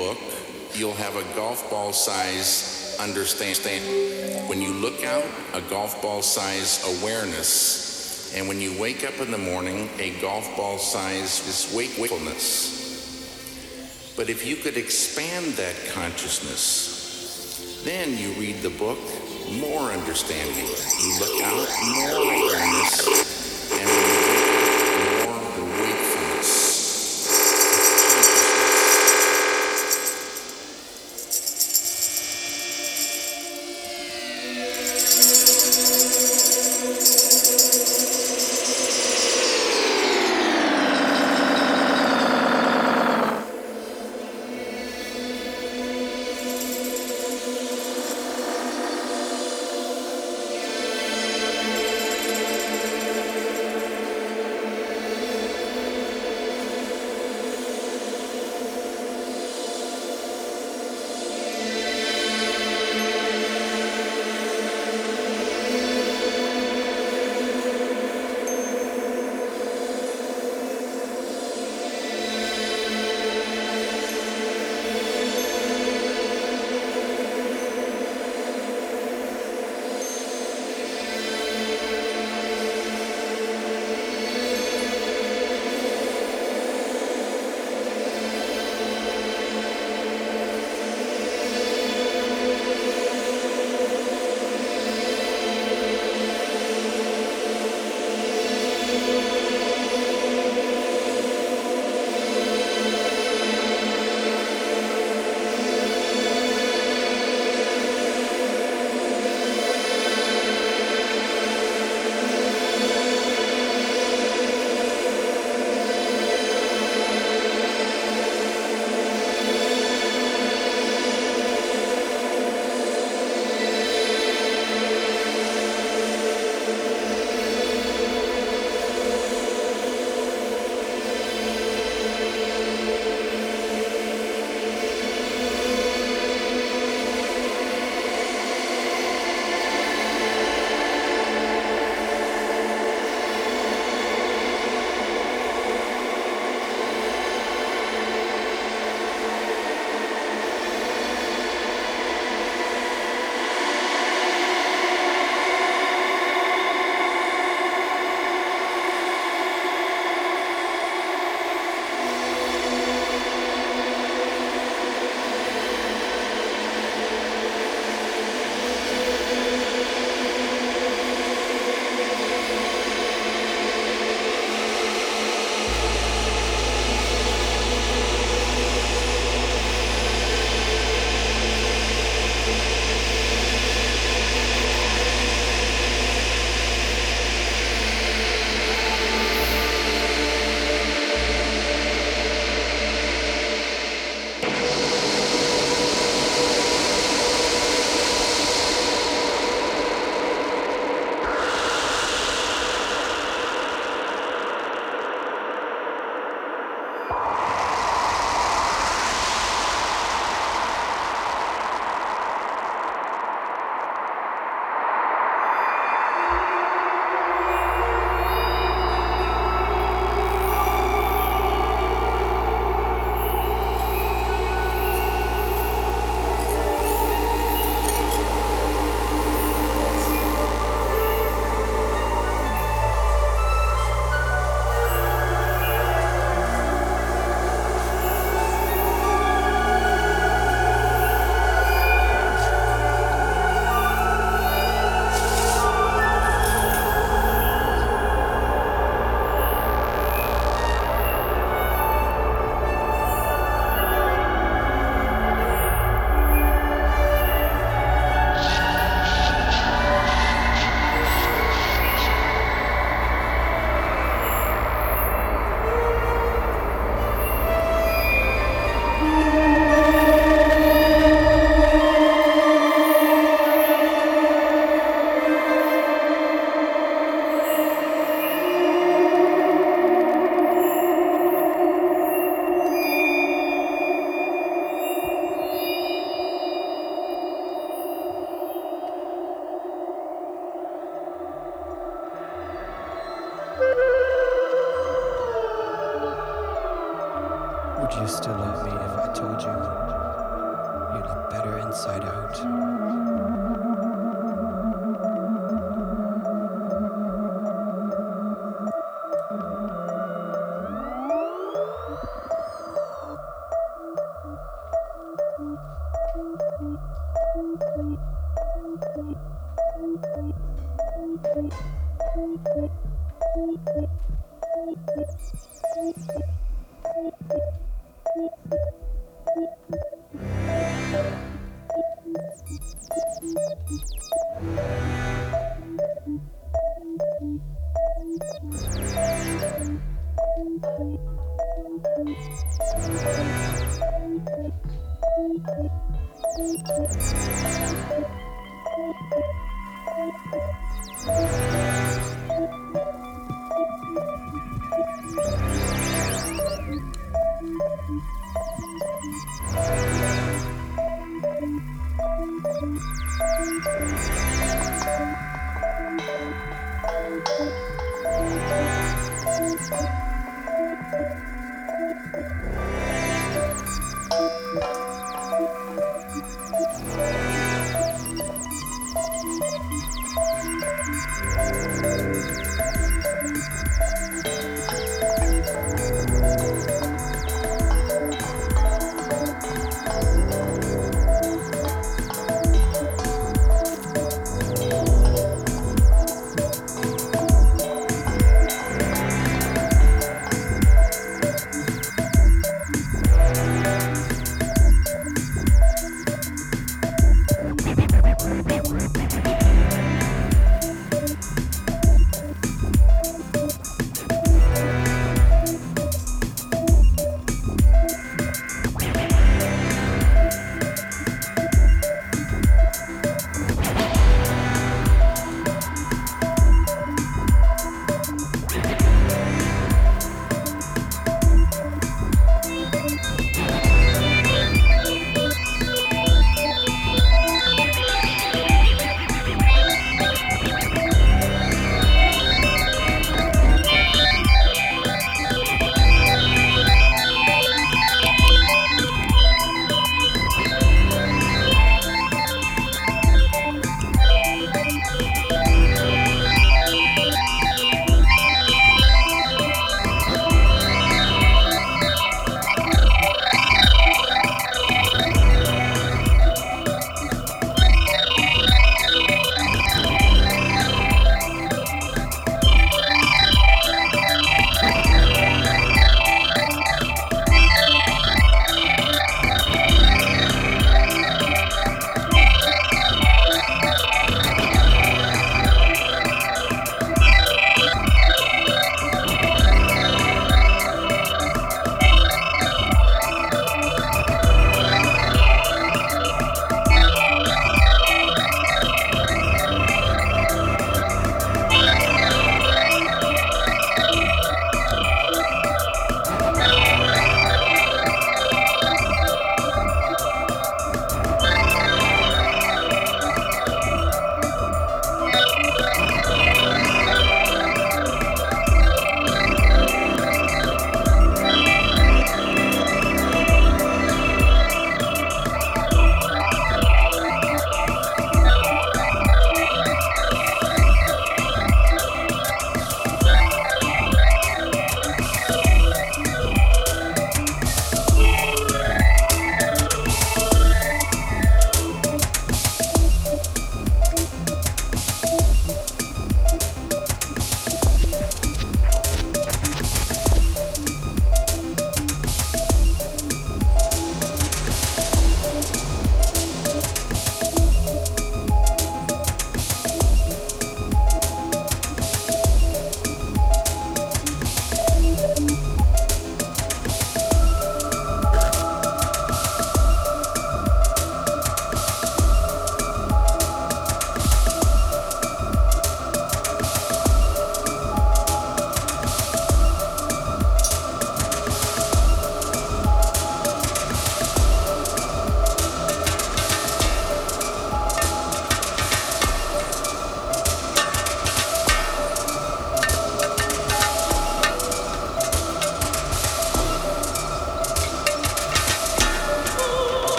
book, you'll have a golf ball size understanding. When you look out, a golf ball size awareness. And when you wake up in the morning, a golf ball size wakefulness. But if you could expand that consciousness, then you read the book, more understanding. You look out, more awareness.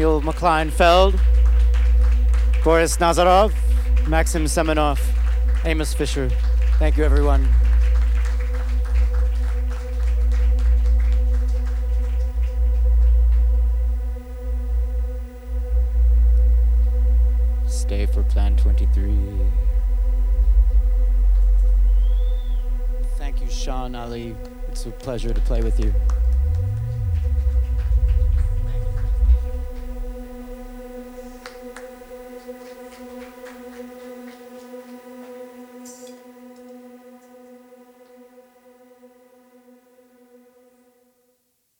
Daniel Mckleinfeld, Boris Nazarov, Maxim Semenov, Amos Fisher. Thank you, everyone. Stay for Plan 23. Thank you, Sean Ali. It's a pleasure to play with you.